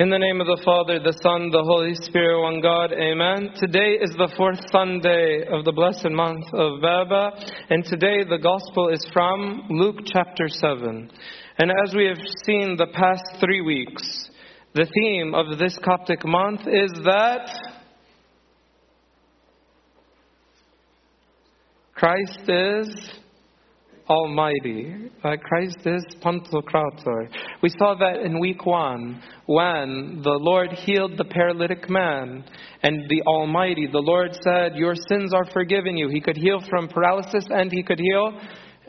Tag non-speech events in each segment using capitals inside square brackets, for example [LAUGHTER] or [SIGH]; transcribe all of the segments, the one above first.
In the name of the Father, the Son, the Holy Spirit, one God, Amen. Today is the fourth Sunday of the blessed month of Baba, and today the Gospel is from Luke chapter 7. And as we have seen the past three weeks, the theme of this Coptic month is that Christ is Almighty. Christ is Pantokrator. We saw that in week one when the Lord healed the paralytic man and the Almighty, the Lord said, Your sins are forgiven you. He could heal from paralysis and he could heal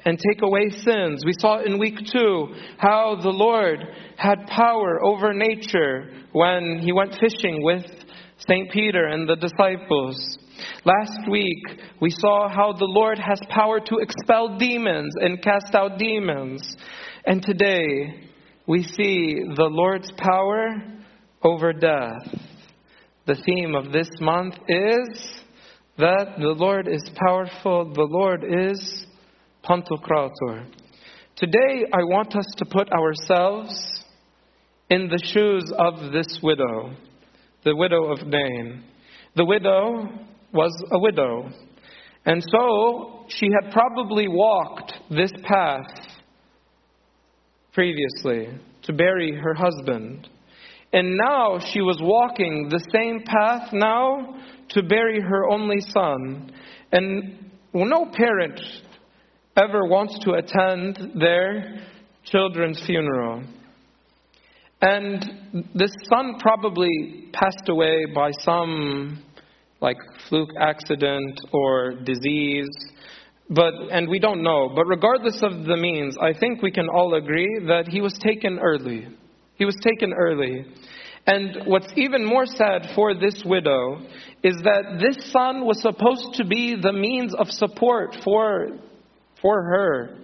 and take away sins. We saw in week two how the Lord had power over nature when he went fishing with St. Peter and the disciples. Last week, we saw how the Lord has power to expel demons and cast out demons. And today, we see the Lord's power over death. The theme of this month is that the Lord is powerful, the Lord is Pantokrator. Today, I want us to put ourselves in the shoes of this widow, the widow of Nain. The widow was a widow. And so she had probably walked this path previously to bury her husband. And now she was walking the same path now to bury her only son. And no parent ever wants to attend their children's funeral. And this son probably passed away by some like fluke accident or disease. But, and we don't know. But regardless of the means, I think we can all agree that he was taken early. He was taken early. And what's even more sad for this widow is that this son was supposed to be the means of support for, for her.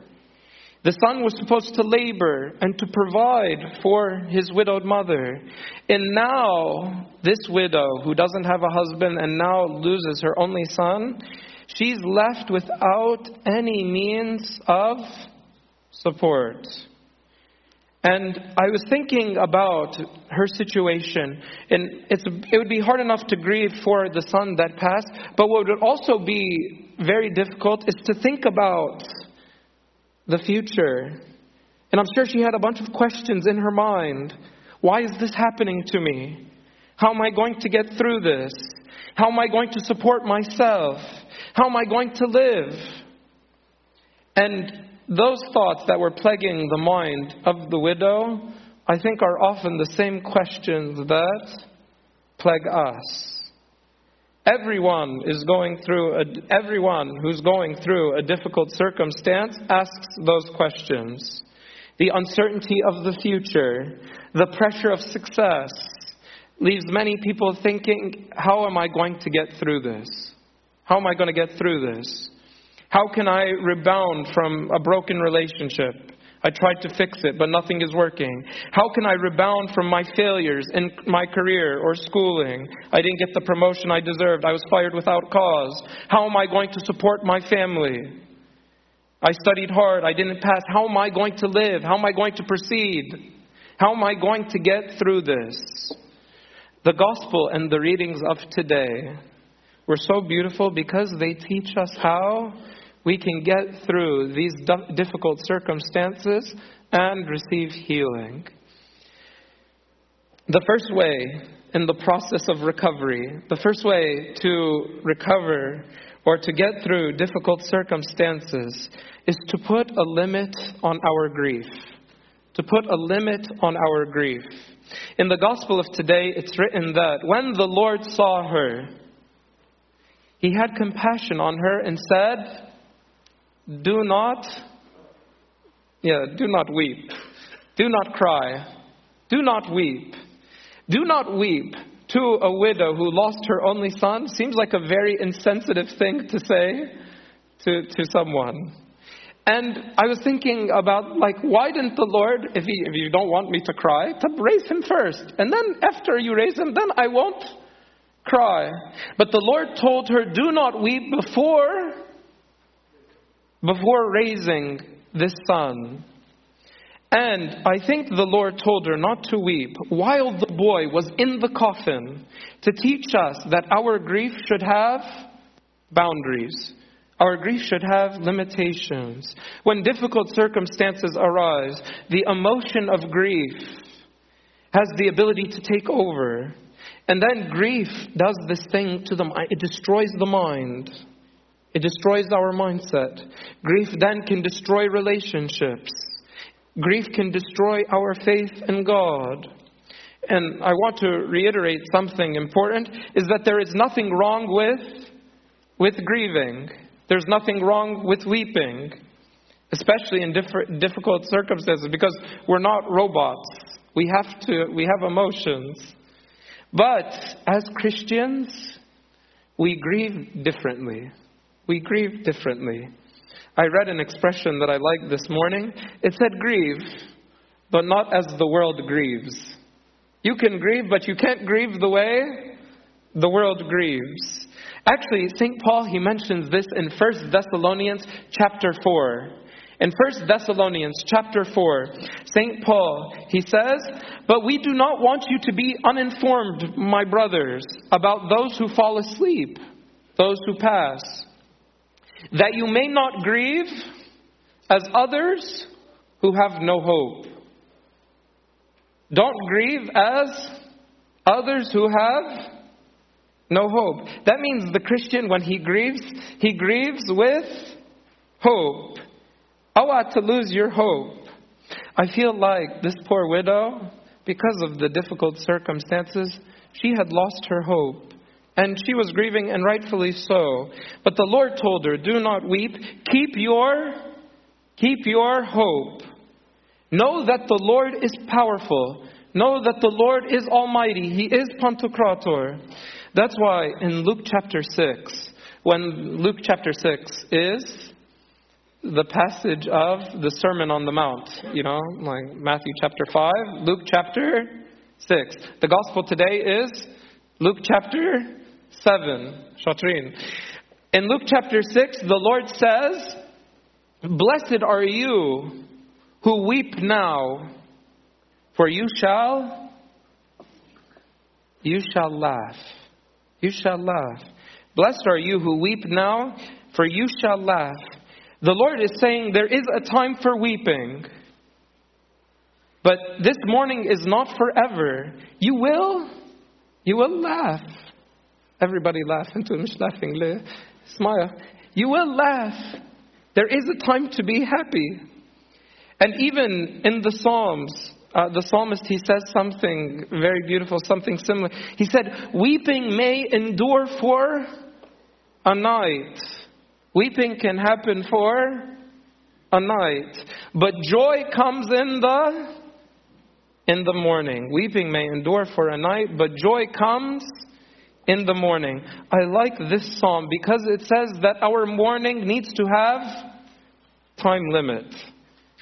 The son was supposed to labor and to provide for his widowed mother. And now, this widow who doesn't have a husband and now loses her only son, she's left without any means of support. And I was thinking about her situation, and it would be hard enough to grieve for the son that passed, but what would also be very difficult is to think about the future. And I'm sure she had a bunch of questions in her mind. Why is this happening to me? How am I going to get through this? How am I going to support myself? How am I going to live? And those thoughts that were plaguing the mind of the widow, I think, are often the same questions that plague us. Everyone is going through a, everyone who's going through a difficult circumstance asks those questions. The uncertainty of the future, the pressure of success leaves many people thinking, how am I going to get through this? How am I going to get through this? How can I rebound from a broken relationship? I tried to fix it, but nothing is working. How can I rebound from my failures in my career or schooling? I didn't get the promotion I deserved. I was fired without cause. How am I going to support my family? I studied hard. I didn't pass. How am I going to live? How am I going to proceed? How am I going to get through this? The gospel and the readings of today were so beautiful because they teach us how we can get through these difficult circumstances and receive healing. The first way in the process of recovery, the first way to recover or to get through difficult circumstances is to put a limit on our grief. To put a limit on our grief. In the Gospel of today, it's written that when the Lord saw her, he had compassion on her and said, do not, yeah, do not weep. Do not cry. Do not weep. Do not weep to a widow who lost her only son seems like a very insensitive thing to say to, to someone. And I was thinking about, like, why didn't the Lord, if, he, if you don't want me to cry, to raise him first? And then after you raise him, then I won't cry. But the Lord told her, do not weep before before raising this son. And I think the Lord told her not to weep while the boy was in the coffin to teach us that our grief should have boundaries. Our grief should have limitations. When difficult circumstances arise, the emotion of grief has the ability to take over. And then grief does this thing to the mind. It destroys the mind. It destroys our mindset. Grief then can destroy relationships. Grief can destroy our faith in God. And I want to reiterate something important is that there is nothing wrong with with grieving. There's nothing wrong with weeping, especially in difficult circumstances, because we're not robots. We have to, we have emotions. But as Christians, we grieve differently. We grieve differently. I read an expression that I liked this morning. It said, grieve, but not as the world grieves. You can grieve, but you can't grieve the way the world grieves. Actually, St. Paul, he mentions this in 1 Thessalonians chapter 4. In 1 Thessalonians chapter 4, St. Paul, he says, But we do not want you to be uninformed, my brothers, about those who fall asleep, those who pass, that you may not grieve as others who have no hope. Don't grieve as others who have no hope. That means the Christian, when he grieves, he grieves with hope. Oh, Awa to lose your hope. I feel like this poor widow, because of the difficult circumstances, she had lost her hope. And she was grieving, and rightfully so. But the Lord told her, Do not weep. Keep your, keep your hope. Know that the Lord is powerful. Know that the Lord is almighty. He is Pantocrator. That's why in Luke chapter 6, when Luke chapter 6 is the passage of the Sermon on the Mount, you know, like Matthew chapter 5, Luke chapter 6. The gospel today is Luke chapter 7. Shatrin. In Luke chapter 6, the Lord says, Blessed are you who weep now, for you shall you shall laugh you shall laugh. Blessed are you who weep now, for you shall laugh. The Lord is saying there is a time for weeping. But this morning is not forever. You will, you will laugh. Everybody laugh into مش laughing. Smile. You will laugh. There is a time to be happy. And even in the Psalms, uh, the psalmist, he says something very beautiful, something similar. He said, Weeping may endure for a night. Weeping can happen for a night. But joy comes in the in the morning. Weeping may endure for a night, but joy comes in the morning. I like this psalm because it says that our mourning needs to have time limit.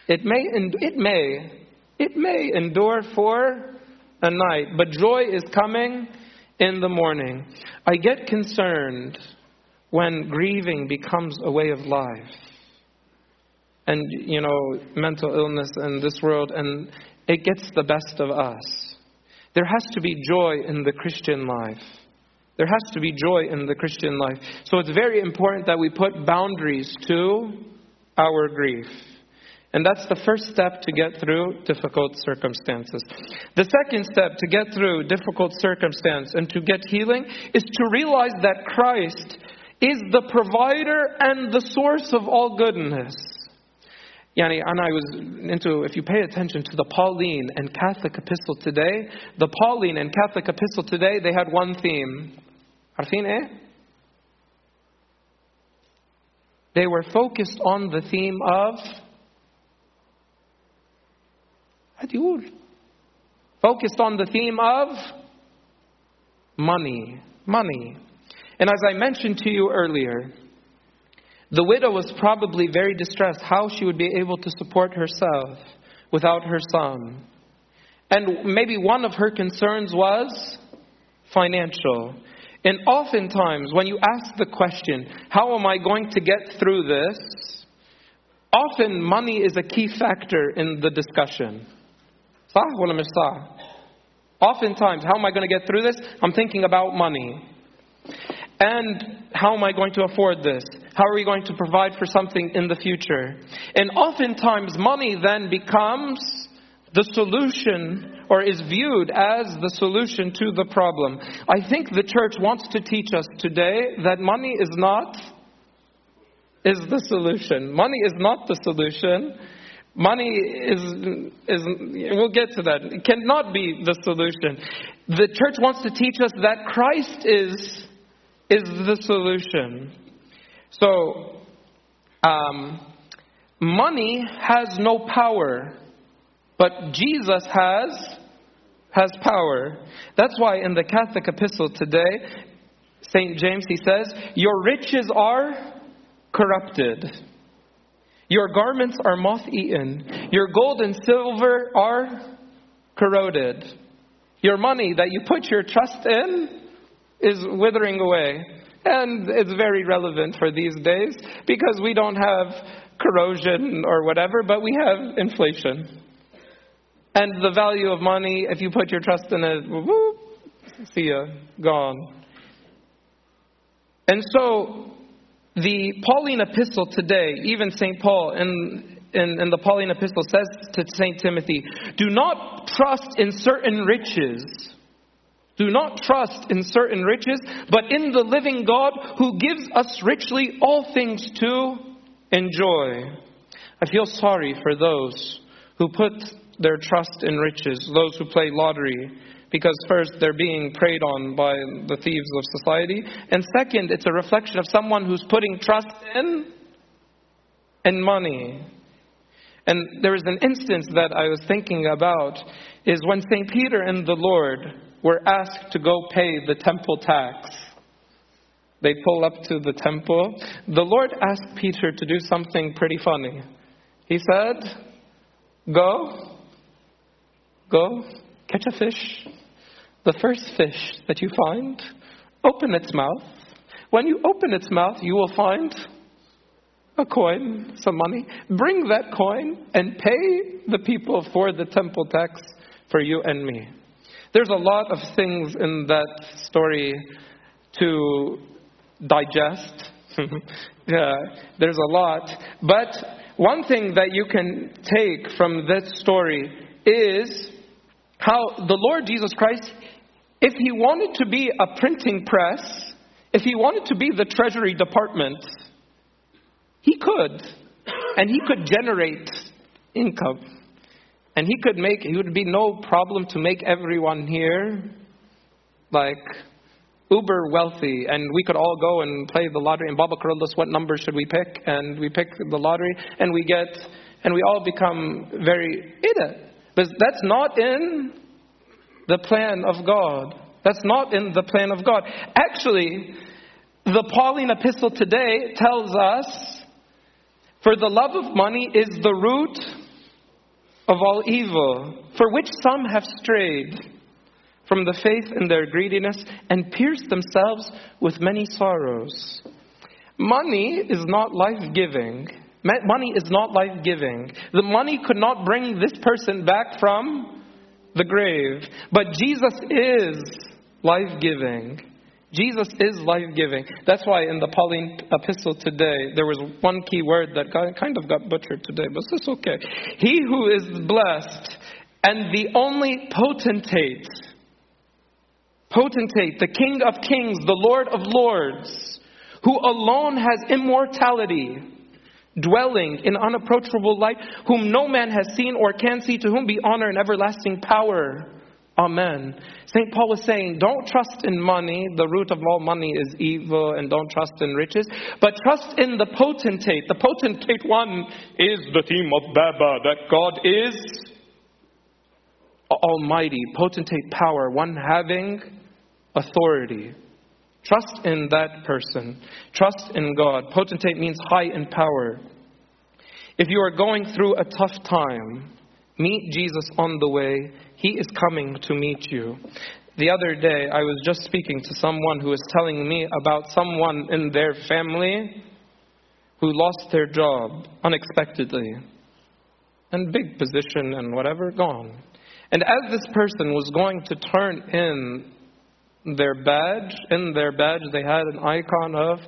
It may, it may it may endure for a night, but joy is coming in the morning. I get concerned when grieving becomes a way of life. And, you know, mental illness in this world, and it gets the best of us. There has to be joy in the Christian life. There has to be joy in the Christian life. So it's very important that we put boundaries to our grief. And that's the first step to get through difficult circumstances. The second step to get through difficult circumstance and to get healing is to realize that Christ is the provider and the source of all goodness. Yani, and I was into, if you pay attention to the Pauline and Catholic epistle today, the Pauline and Catholic epistle today, they had one theme. Fin. ¿eh? They were focused on the theme of Adiul. Focused on the theme of money. Money. And as I mentioned to you earlier, the widow was probably very distressed how she would be able to support herself without her son. And maybe one of her concerns was financial. and oftentimes when you ask the question how am i going to get through this Often money is a key factor in the discussion. صح ولا مش صح? Oftentimes, how am I going to get through this? I'm thinking about money. And how am I going to afford this? How are we going to provide for something in the future? And oftentimes, money then becomes the solution or is viewed as the solution to the problem. I think the church wants to teach us today that money is not is the solution. Money is not the solution. Money is, is, we'll get to that. It cannot be the solution. The church wants to teach us that Christ is, is the solution. So, um, money has no power, but Jesus has, has power. That's why in the Catholic epistle today, St. James, he says, Your riches are corrupted. Your garments are moth eaten. Your gold and silver are corroded. Your money that you put your trust in is withering away. And it's very relevant for these days because we don't have corrosion or whatever, but we have inflation. And the value of money, if you put your trust in it, whoop, see ya, gone. And so the Pauline epistle today, even St. Paul in, in, in, the Pauline epistle says to St. Timothy, do not trust in certain riches. Do not trust in certain riches, but in the living God who gives us richly all things to enjoy. I feel sorry for those who put their trust in riches, those who play lottery, because first, they're being preyed on by the thieves of society. And second, it's a reflection of someone who's putting trust in in money. And there is an instance that I was thinking about is when St. Peter and the Lord were asked to go pay the temple tax. They pull up to the temple. The Lord asked Peter to do something pretty funny. He said, Go, go, catch a fish. The first fish that you find, open its mouth. When you open its mouth, you will find a coin, some money. Bring that coin and pay the people for the temple tax for you and me. There's a lot of things in that story to digest. [LAUGHS] yeah, there's a lot. But one thing that you can take from this story is how the Lord Jesus Christ, if he wanted to be a printing press, if he wanted to be the Treasury Department, he could. And he could generate income. And he could make, it would be no problem to make everyone here like uber wealthy. And we could all go and play the lottery. And Baba us what number should we pick. And we pick the lottery. And we get, and we all become very. But that's not in the plan of God. That's not in the plan of God. Actually, the Pauline epistle today tells us for the love of money is the root of all evil, for which some have strayed from the faith in their greediness and pierced themselves with many sorrows. Money is not life giving. Money is not life giving. The money could not bring this person back from the grave. But Jesus is life giving. Jesus is life giving. That's why in the Pauline epistle today, there was one key word that kind of got butchered today, but it's okay. He who is blessed and the only potentate, potentate, the King of kings, the Lord of lords, who alone has immortality dwelling in unapproachable light, whom no man has seen or can see, to whom be honor and everlasting power. Amen. St. Paul was saying, don't trust in money. The root of all money is evil, and don't trust in riches. But trust in the potentate. The potentate one is the theme of Baba, that God is almighty, potentate power, one having authority. Trust in that person. Trust in God. Potentate means high in power. If you are going through a tough time, meet Jesus on the way. He is coming to meet you. The other day, I was just speaking to someone who was telling me about someone in their family who lost their job unexpectedly and big position and whatever gone. And as this person was going to turn in their badge, in their badge they had an icon of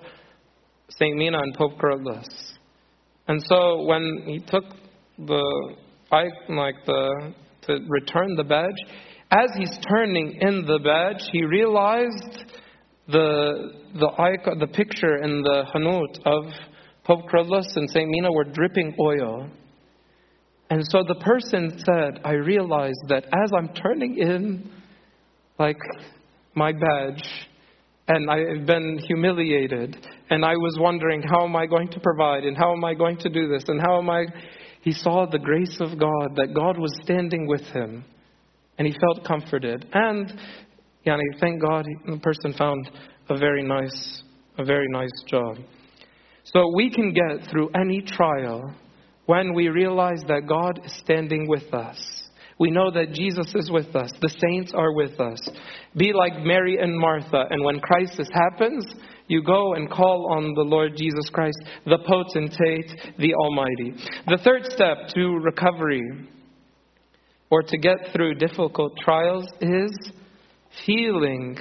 Saint Mina and Pope Kyrillos. And so when he took the like the to return the badge, as he's turning in the badge, he realized the the icon, the picture in the hanut of Pope Kyrillos and Saint Mina were dripping oil. And so the person said, I realized that as I'm turning in, like my badge, and I've been humiliated, and I was wondering, how am I going to provide, and how am I going to do this, and how am I. He saw the grace of God, that God was standing with him, and he felt comforted. And, yani, thank God, the person found a very nice, a very nice job. So we can get through any trial when we realize that God is standing with us. We know that Jesus is with us. The saints are with us. Be like Mary and Martha, and when crisis happens, you go and call on the Lord Jesus Christ, the potentate, the Almighty. The third step to recovery or to get through difficult trials is feeling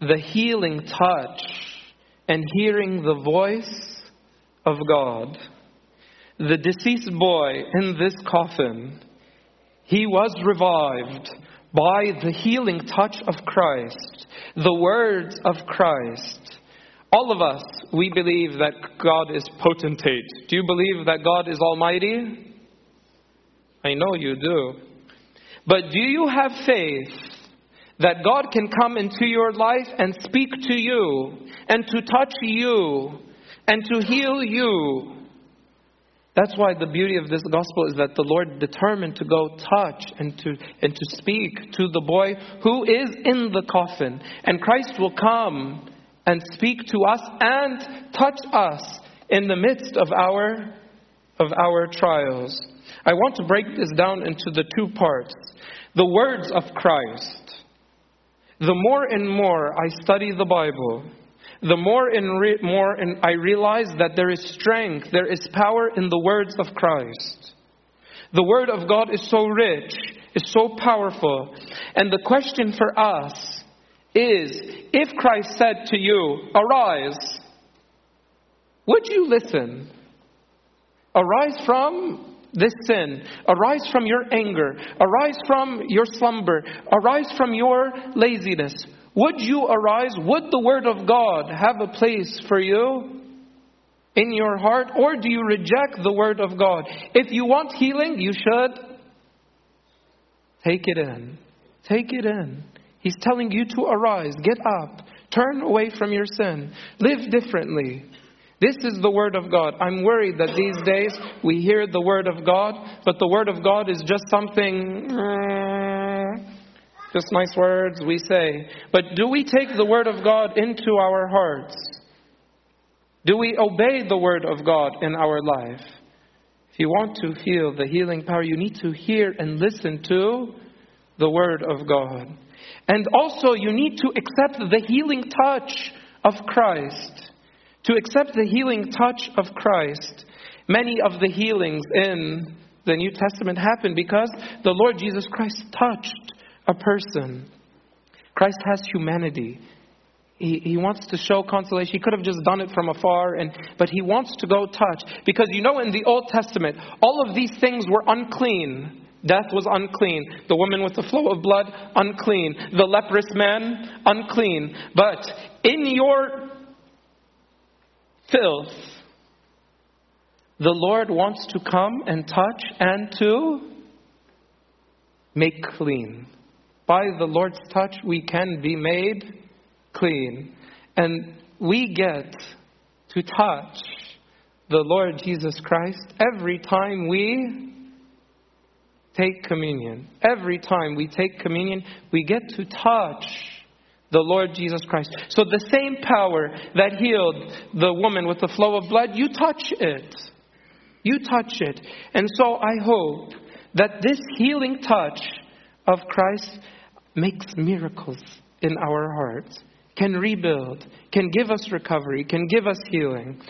the healing touch and hearing the voice of God. The deceased boy in this coffin, he was revived by the healing touch of Christ, the words of Christ. All of us, we believe that God is potentate. Do you believe that God is almighty? I know you do. But do you have faith that God can come into your life and speak to you and to touch you and to heal you. That's why the beauty of this gospel is that the Lord determined to go touch and to, and to speak to the boy who is in the coffin. And Christ will come and speak to us and touch us in the midst of our, of our trials. I want to break this down into the two parts. The words of Christ the more and more I study the Bible, the more re- more and I realize that there is strength, there is power in the words of Christ. The Word of God is so rich, is so powerful. And the question for us is if Christ said to you, Arise, would you listen? Arise from this sin. Arise from your anger. Arise from your slumber. Arise from your laziness. Would you arise? Would the Word of God have a place for you in your heart? Or do you reject the Word of God? If you want healing, you should take it in. Take it in. He's telling you to arise, get up, turn away from your sin, live differently. This is the Word of God. I'm worried that these days we hear the Word of God, but the Word of God is just something, just nice words we say. But do we take the Word of God into our hearts? Do we obey the Word of God in our life? If you want to feel the healing power, you need to hear and listen to the Word of God. And also, you need to accept the healing touch of Christ to accept the healing touch of Christ. Many of the healings in the New Testament happened because the Lord Jesus Christ touched a person. Christ has humanity. He, he wants to show consolation. He could have just done it from afar, and, but he wants to go touch. Because you know, in the Old Testament, all of these things were unclean. Death was unclean. The woman with the flow of blood, unclean. The leprous man, unclean. But in your filth, the Lord wants to come and touch and to make clean. By the Lord's touch, we can be made clean. And we get to touch the Lord Jesus Christ every time we take communion. Every time we take communion, we get to touch the Lord Jesus Christ. So the same power that healed the woman with the flow of blood, you touch it. You touch it. And so I hope that this healing touch of Christ makes miracles in our hearts, can rebuild, can give us recovery, can give us healing.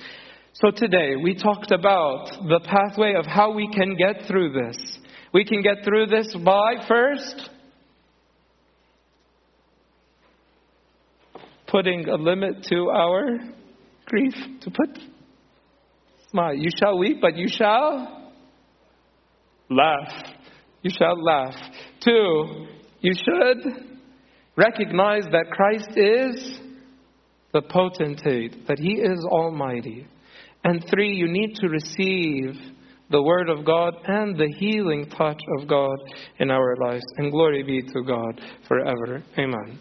So today we talked about the pathway of how we can get through this. We can get through this by first putting a limit to our grief. To put smile. You shall weep, but you shall laugh. You shall laugh. Two, you should recognize that Christ is the potentate, that He is almighty. And three, you need to receive the Word of God and the healing touch of God in our lives. And glory be to God forever. Amen.